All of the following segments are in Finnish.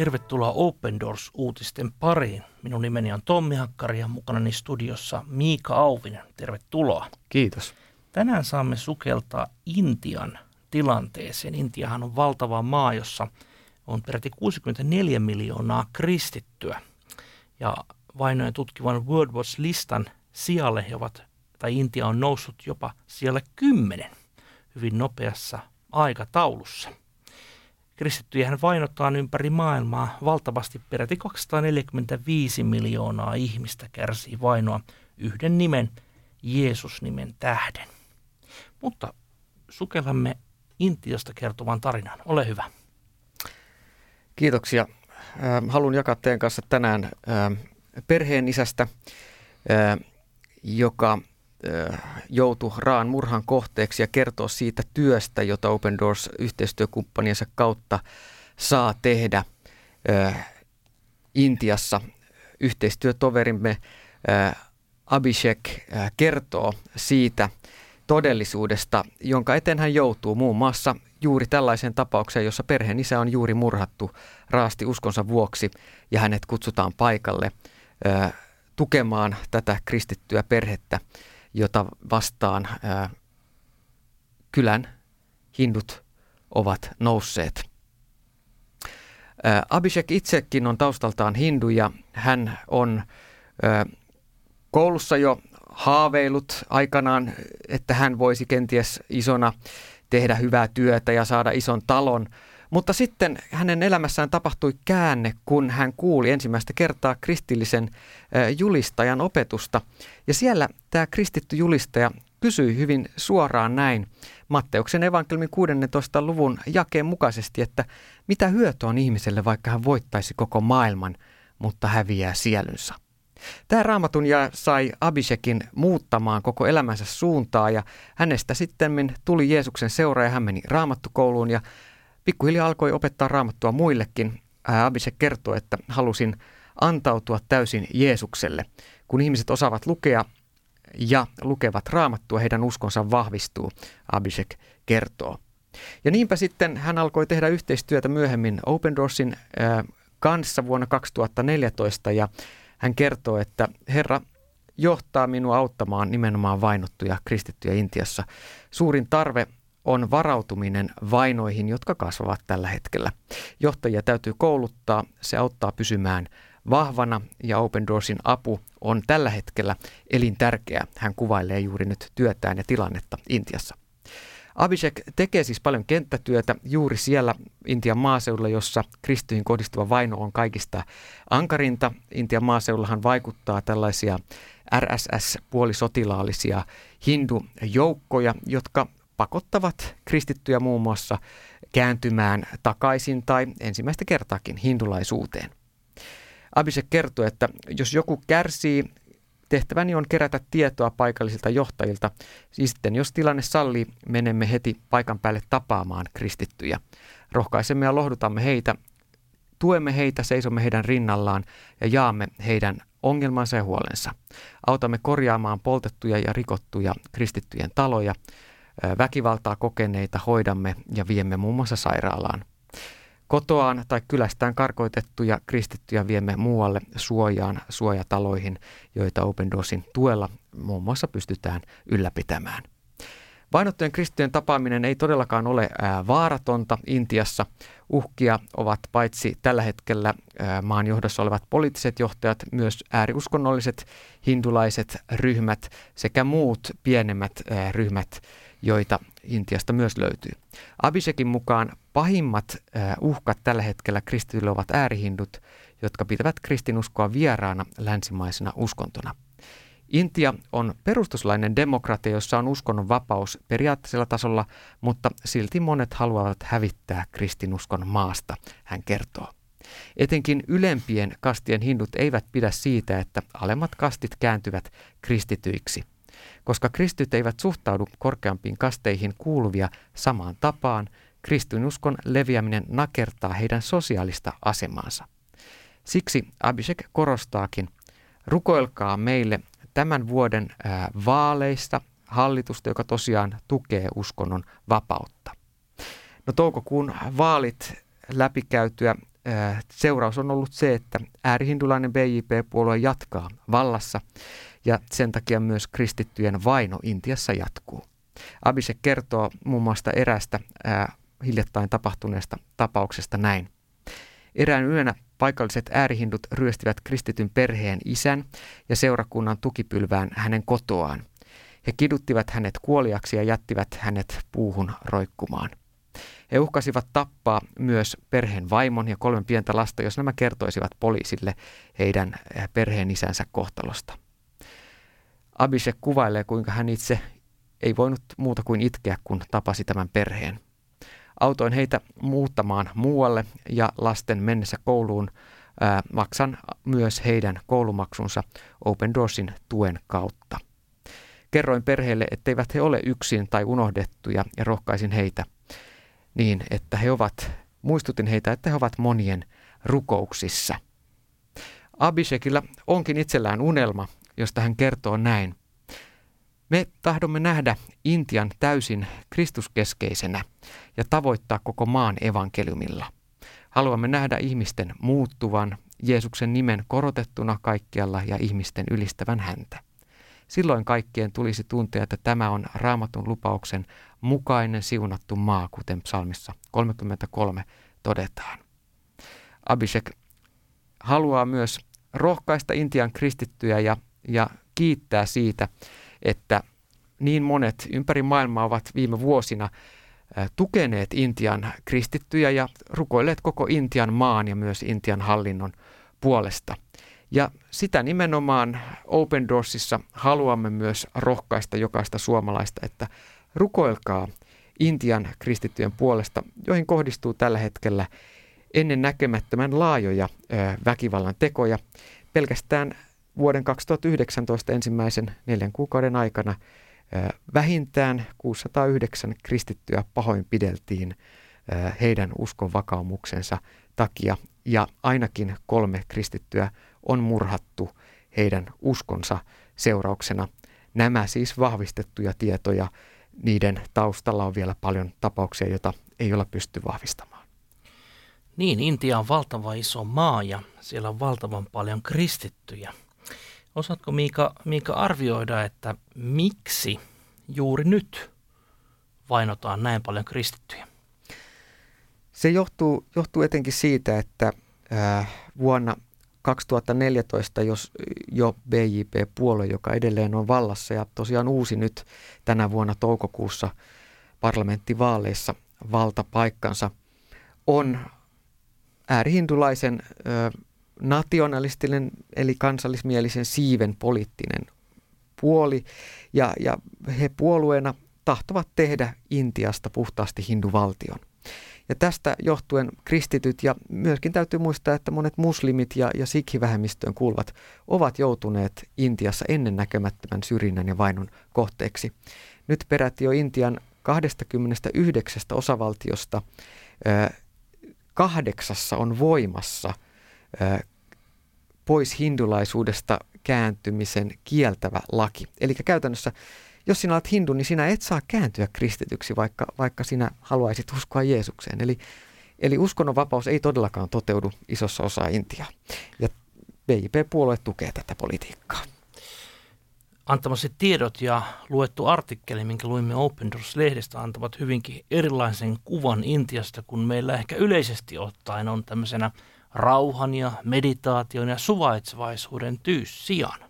Tervetuloa Open Doors-uutisten pariin. Minun nimeni on Tommi Hakkari ja mukanani studiossa Miika Auvinen. Tervetuloa. Kiitos. Tänään saamme sukeltaa Intian tilanteeseen. Intiahan on valtava maa, jossa on peräti 64 miljoonaa kristittyä. Ja vainojen tutkivan World Watch-listan sijalle he ovat, tai Intia on noussut jopa siellä kymmenen hyvin nopeassa aikataulussa. Kristittyjähän vainotaan ympäri maailmaa valtavasti peräti 245 miljoonaa ihmistä kärsii vainoa yhden nimen, Jeesus-nimen tähden. Mutta sukellamme Intiasta kertovan tarinan. Ole hyvä. Kiitoksia. Haluan jakaa teidän kanssa tänään perheen isästä, joka joutui raan murhan kohteeksi ja kertoa siitä työstä, jota Open Doors yhteistyökumppaniensa kautta saa tehdä Intiassa. Yhteistyötoverimme Abhishek kertoo siitä todellisuudesta, jonka eteen hän joutuu muun muassa juuri tällaiseen tapaukseen, jossa perheen isä on juuri murhattu raasti uskonsa vuoksi ja hänet kutsutaan paikalle tukemaan tätä kristittyä perhettä jota vastaan ää, kylän hindut ovat nousseet. Ää, Abhishek itsekin on taustaltaan hindu ja hän on ää, koulussa jo haaveilut aikanaan, että hän voisi kenties isona tehdä hyvää työtä ja saada ison talon – mutta sitten hänen elämässään tapahtui käänne, kun hän kuuli ensimmäistä kertaa kristillisen julistajan opetusta. Ja siellä tämä kristitty julistaja kysyi hyvin suoraan näin Matteuksen evankeliumin 16. luvun jakeen mukaisesti, että mitä hyötyä on ihmiselle, vaikka hän voittaisi koko maailman, mutta häviää sielunsä. Tämä raamatun ja sai Abishekin muuttamaan koko elämänsä suuntaa ja hänestä sitten tuli Jeesuksen seuraaja, hän meni raamattukouluun ja pikkuhiljaa alkoi opettaa raamattua muillekin. Abise kertoi, että halusin antautua täysin Jeesukselle. Kun ihmiset osaavat lukea ja lukevat raamattua, heidän uskonsa vahvistuu, Abhishek kertoo. Ja niinpä sitten hän alkoi tehdä yhteistyötä myöhemmin Open Doorsin kanssa vuonna 2014 ja hän kertoo, että Herra johtaa minua auttamaan nimenomaan vainottuja kristittyjä Intiassa. Suurin tarve on varautuminen vainoihin, jotka kasvavat tällä hetkellä. Johtajia täytyy kouluttaa, se auttaa pysymään vahvana ja Open Doorsin apu on tällä hetkellä elintärkeä. Hän kuvailee juuri nyt työtään ja tilannetta Intiassa. Abhishek tekee siis paljon kenttätyötä juuri siellä Intian maaseudulla, jossa kristyihin kohdistuva vaino on kaikista ankarinta. Intian maaseudullahan vaikuttaa tällaisia RSS-puolisotilaallisia hindujoukkoja, jotka pakottavat kristittyjä muun muassa kääntymään takaisin tai ensimmäistä kertaakin hindulaisuuteen. Abhishek kertoo, että jos joku kärsii, tehtäväni on kerätä tietoa paikallisilta johtajilta. Siis sitten, jos tilanne sallii, menemme heti paikan päälle tapaamaan kristittyjä. Rohkaisemme ja lohdutamme heitä, tuemme heitä, seisomme heidän rinnallaan ja jaamme heidän ongelmansa ja huolensa. Autamme korjaamaan poltettuja ja rikottuja kristittyjen taloja – Väkivaltaa kokeneita hoidamme ja viemme muun muassa sairaalaan. Kotoaan tai kylästään karkoitettuja kristittyjä viemme muualle suojaan, suojataloihin, joita Open Doorsin tuella muun muassa pystytään ylläpitämään. Vainottujen kristittyjen tapaaminen ei todellakaan ole vaaratonta Intiassa. Uhkia ovat paitsi tällä hetkellä maan johdossa olevat poliittiset johtajat, myös ääriuskonnolliset hindulaiset ryhmät sekä muut pienemmät ryhmät, joita Intiasta myös löytyy. Abhishekin mukaan pahimmat uhkat tällä hetkellä kristityille ovat äärihindut, jotka pitävät kristinuskoa vieraana länsimaisena uskontona. Intia on perustuslainen demokratia, jossa on uskonnon vapaus periaatteella tasolla, mutta silti monet haluavat hävittää kristinuskon maasta, hän kertoo. Etenkin ylempien kastien hindut eivät pidä siitä, että alemmat kastit kääntyvät kristityiksi – koska kristyt eivät suhtaudu korkeampiin kasteihin kuuluvia samaan tapaan, kristinuskon leviäminen nakertaa heidän sosiaalista asemaansa. Siksi Abhishek korostaakin, rukoilkaa meille tämän vuoden vaaleista hallitusta, joka tosiaan tukee uskonnon vapautta. No toukokuun vaalit läpikäytyä seuraus on ollut se, että äärihindulainen BJP-puolue jatkaa vallassa ja sen takia myös kristittyjen vaino Intiassa jatkuu. Abhishek kertoo muun muassa erästä ää, hiljattain tapahtuneesta tapauksesta näin. Erään yönä paikalliset äärihindut ryöstivät kristityn perheen isän ja seurakunnan tukipylvään hänen kotoaan. He kiduttivat hänet kuoliaksi ja jättivät hänet puuhun roikkumaan. He uhkasivat tappaa myös perheen vaimon ja kolme pientä lasta, jos nämä kertoisivat poliisille heidän perheen isänsä kohtalosta. Abhishek kuvailee, kuinka hän itse ei voinut muuta kuin itkeä, kun tapasi tämän perheen. Autoin heitä muuttamaan muualle ja lasten mennessä kouluun ää, maksan myös heidän koulumaksunsa Open Doorsin tuen kautta. Kerroin perheelle, etteivät he ole yksin tai unohdettuja ja rohkaisin heitä niin, että he ovat, muistutin heitä, että he ovat monien rukouksissa. Abishekilla onkin itsellään unelma, josta hän kertoo näin. Me tahdomme nähdä Intian täysin kristuskeskeisenä ja tavoittaa koko maan evankeliumilla. Haluamme nähdä ihmisten muuttuvan, Jeesuksen nimen korotettuna kaikkialla ja ihmisten ylistävän häntä. Silloin kaikkien tulisi tuntea, että tämä on raamatun lupauksen mukainen siunattu maa, kuten psalmissa 33 todetaan. Abhishek haluaa myös rohkaista Intian kristittyjä ja, ja kiittää siitä, että niin monet ympäri maailmaa ovat viime vuosina tukeneet Intian kristittyjä ja rukoilleet koko Intian maan ja myös Intian hallinnon puolesta. Ja sitä nimenomaan Open Doorsissa haluamme myös rohkaista jokaista suomalaista, että rukoilkaa Intian kristittyjen puolesta, joihin kohdistuu tällä hetkellä ennen näkemättömän laajoja väkivallan tekoja. Pelkästään vuoden 2019 ensimmäisen neljän kuukauden aikana vähintään 609 kristittyä pahoinpideltiin heidän uskon vakaumuksensa takia ja ainakin kolme kristittyä on murhattu heidän uskonsa seurauksena. Nämä siis vahvistettuja tietoja, niiden taustalla on vielä paljon tapauksia, joita ei ole pysty vahvistamaan. Niin, Intia on valtava iso maa ja siellä on valtavan paljon kristittyjä. Osaatko Miika, Miika arvioida, että miksi juuri nyt vainotaan näin paljon kristittyjä? Se johtuu, johtuu etenkin siitä, että äh, vuonna 2014 jos jo BJP-puolue, joka edelleen on vallassa ja tosiaan uusi nyt tänä vuonna toukokuussa parlamenttivaaleissa valtapaikkansa, on äärihindulaisen ö, nationalistinen eli kansallismielisen siiven poliittinen puoli ja, ja he puolueena tahtovat tehdä Intiasta puhtaasti hinduvaltion. Ja tästä johtuen kristityt ja myöskin täytyy muistaa, että monet muslimit ja, ja sikhivähemmistöön kuuluvat ovat joutuneet Intiassa ennen näkemättömän syrjinnän ja vainon kohteeksi. Nyt peräti jo Intian 29 osavaltiosta kahdeksassa on voimassa pois hindulaisuudesta kääntymisen kieltävä laki. Eli käytännössä jos sinä olet hindu, niin sinä et saa kääntyä kristityksi, vaikka, vaikka sinä haluaisit uskoa Jeesukseen. Eli, eli uskonnonvapaus ei todellakaan toteudu isossa osaa Intiaa. Ja BIP-puolue tukee tätä politiikkaa. Antamasi tiedot ja luettu artikkeli, minkä luimme Open Doors-lehdestä, antavat hyvinkin erilaisen kuvan Intiasta, kun meillä ehkä yleisesti ottaen on tämmöisenä rauhan ja meditaation ja suvaitsevaisuuden tyys sijaan.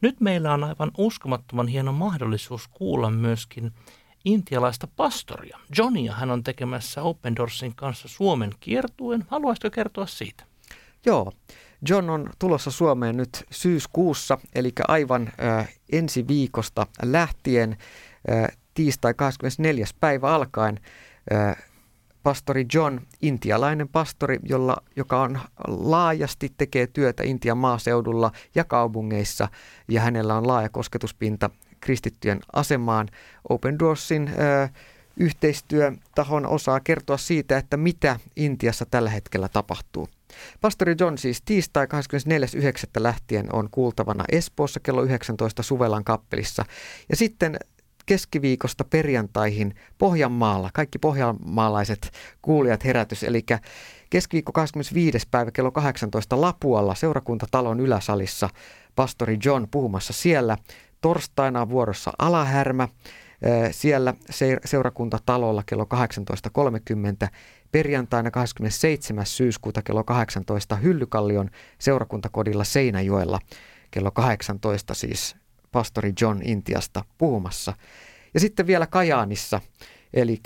Nyt meillä on aivan uskomattoman hieno mahdollisuus kuulla myöskin intialaista pastoria. Johnia hän on tekemässä Open Doorsin kanssa Suomen kiertueen. Haluaisitko kertoa siitä? Joo. John on tulossa Suomeen nyt syyskuussa, eli aivan äh, ensi viikosta lähtien äh, tiistai 24. päivä alkaen äh, pastori John, intialainen pastori, jolla, joka on laajasti tekee työtä Intian maaseudulla ja kaupungeissa, ja hänellä on laaja kosketuspinta kristittyjen asemaan. Open Doorsin ö, yhteistyötahon osaa kertoa siitä, että mitä Intiassa tällä hetkellä tapahtuu. Pastori John siis tiistai 24.9. lähtien on kuultavana Espoossa kello 19 Suvelan kappelissa. Ja sitten keskiviikosta perjantaihin Pohjanmaalla. Kaikki pohjanmaalaiset kuulijat herätys, eli Keskiviikko 25. päivä kello 18 Lapualla seurakuntatalon yläsalissa pastori John puhumassa siellä. Torstaina vuorossa Alahärmä, siellä seurakuntatalolla kello 18.30. Perjantaina 27. syyskuuta kello 18 Hyllykallion seurakuntakodilla Seinäjoella kello 18 siis pastori John Intiasta puhumassa. Ja sitten vielä Kajaanissa, eli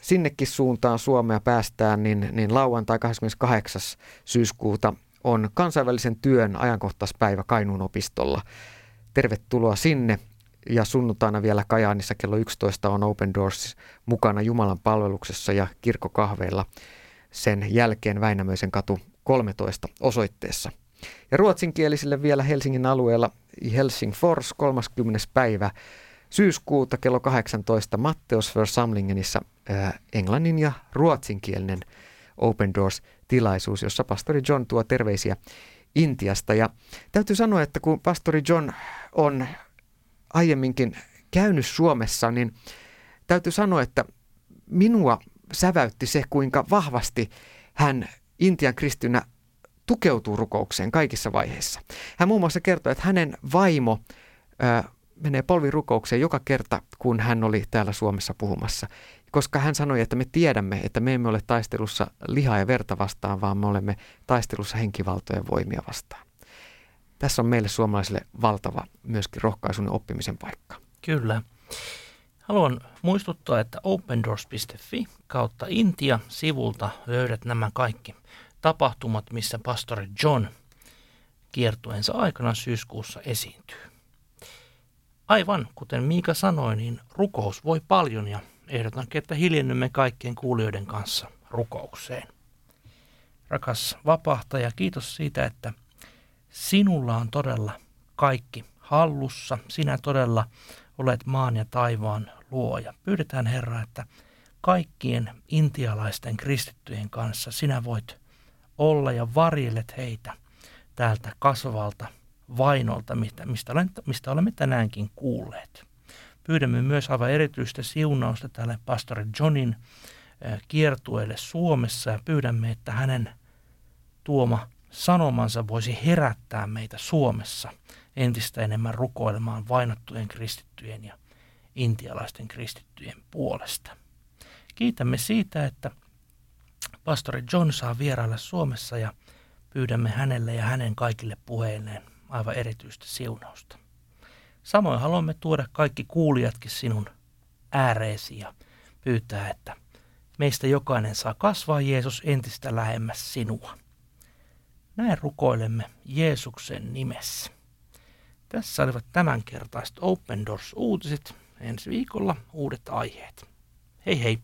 sinnekin suuntaan Suomea päästään, niin, niin lauantai 28. syyskuuta on kansainvälisen työn ajankohtaispäivä Kainuun opistolla. Tervetuloa sinne ja sunnuntaina vielä Kajaanissa kello 11 on Open Doors mukana Jumalan palveluksessa ja kirkkokahveilla sen jälkeen Väinämöisen katu 13 osoitteessa. Ja ruotsinkielisille vielä Helsingin alueella Helsingfors 30. päivä syyskuuta kello 18 Matteus äh, englannin ja ruotsinkielinen Open Doors-tilaisuus, jossa pastori John tuo terveisiä Intiasta. Ja täytyy sanoa, että kun pastori John on aiemminkin käynyt Suomessa, niin täytyy sanoa, että minua säväytti se, kuinka vahvasti hän Intian kristynä tukeutuu rukoukseen kaikissa vaiheissa. Hän muun muassa kertoi, että hänen vaimo ö, menee polvirukoukseen joka kerta, kun hän oli täällä Suomessa puhumassa. Koska hän sanoi, että me tiedämme, että me emme ole taistelussa lihaa ja verta vastaan, vaan me olemme taistelussa henkivaltojen voimia vastaan. Tässä on meille suomalaisille valtava myöskin rohkaisun ja oppimisen paikka. Kyllä. Haluan muistuttaa, että opendoors.fi kautta Intia-sivulta löydät nämä kaikki tapahtumat, missä pastori John kiertueensa aikana syyskuussa esiintyy. Aivan kuten Miika sanoi, niin rukous voi paljon ja ehdotankin, että hiljennymme kaikkien kuulijoiden kanssa rukoukseen. Rakas vapahtaja, kiitos siitä, että sinulla on todella kaikki hallussa. Sinä todella olet maan ja taivaan luoja. Pyydetään Herra, että kaikkien intialaisten kristittyjen kanssa sinä voit olla ja varjelet heitä täältä kasvavalta vainolta, mistä, mistä olemme tänäänkin kuulleet. Pyydämme myös aivan erityistä siunausta tälle pastori Johnin kiertueelle Suomessa ja pyydämme, että hänen tuoma sanomansa voisi herättää meitä Suomessa entistä enemmän rukoilemaan vainottujen kristittyjen ja intialaisten kristittyjen puolesta. Kiitämme siitä, että pastori John saa vierailla Suomessa ja pyydämme hänelle ja hänen kaikille puheilleen aivan erityistä siunausta. Samoin haluamme tuoda kaikki kuulijatkin sinun ääreesi ja pyytää, että meistä jokainen saa kasvaa Jeesus entistä lähemmäs sinua. Näin rukoilemme Jeesuksen nimessä. Tässä olivat tämänkertaiset Open Doors uutiset. Ensi viikolla uudet aiheet. Hei hei!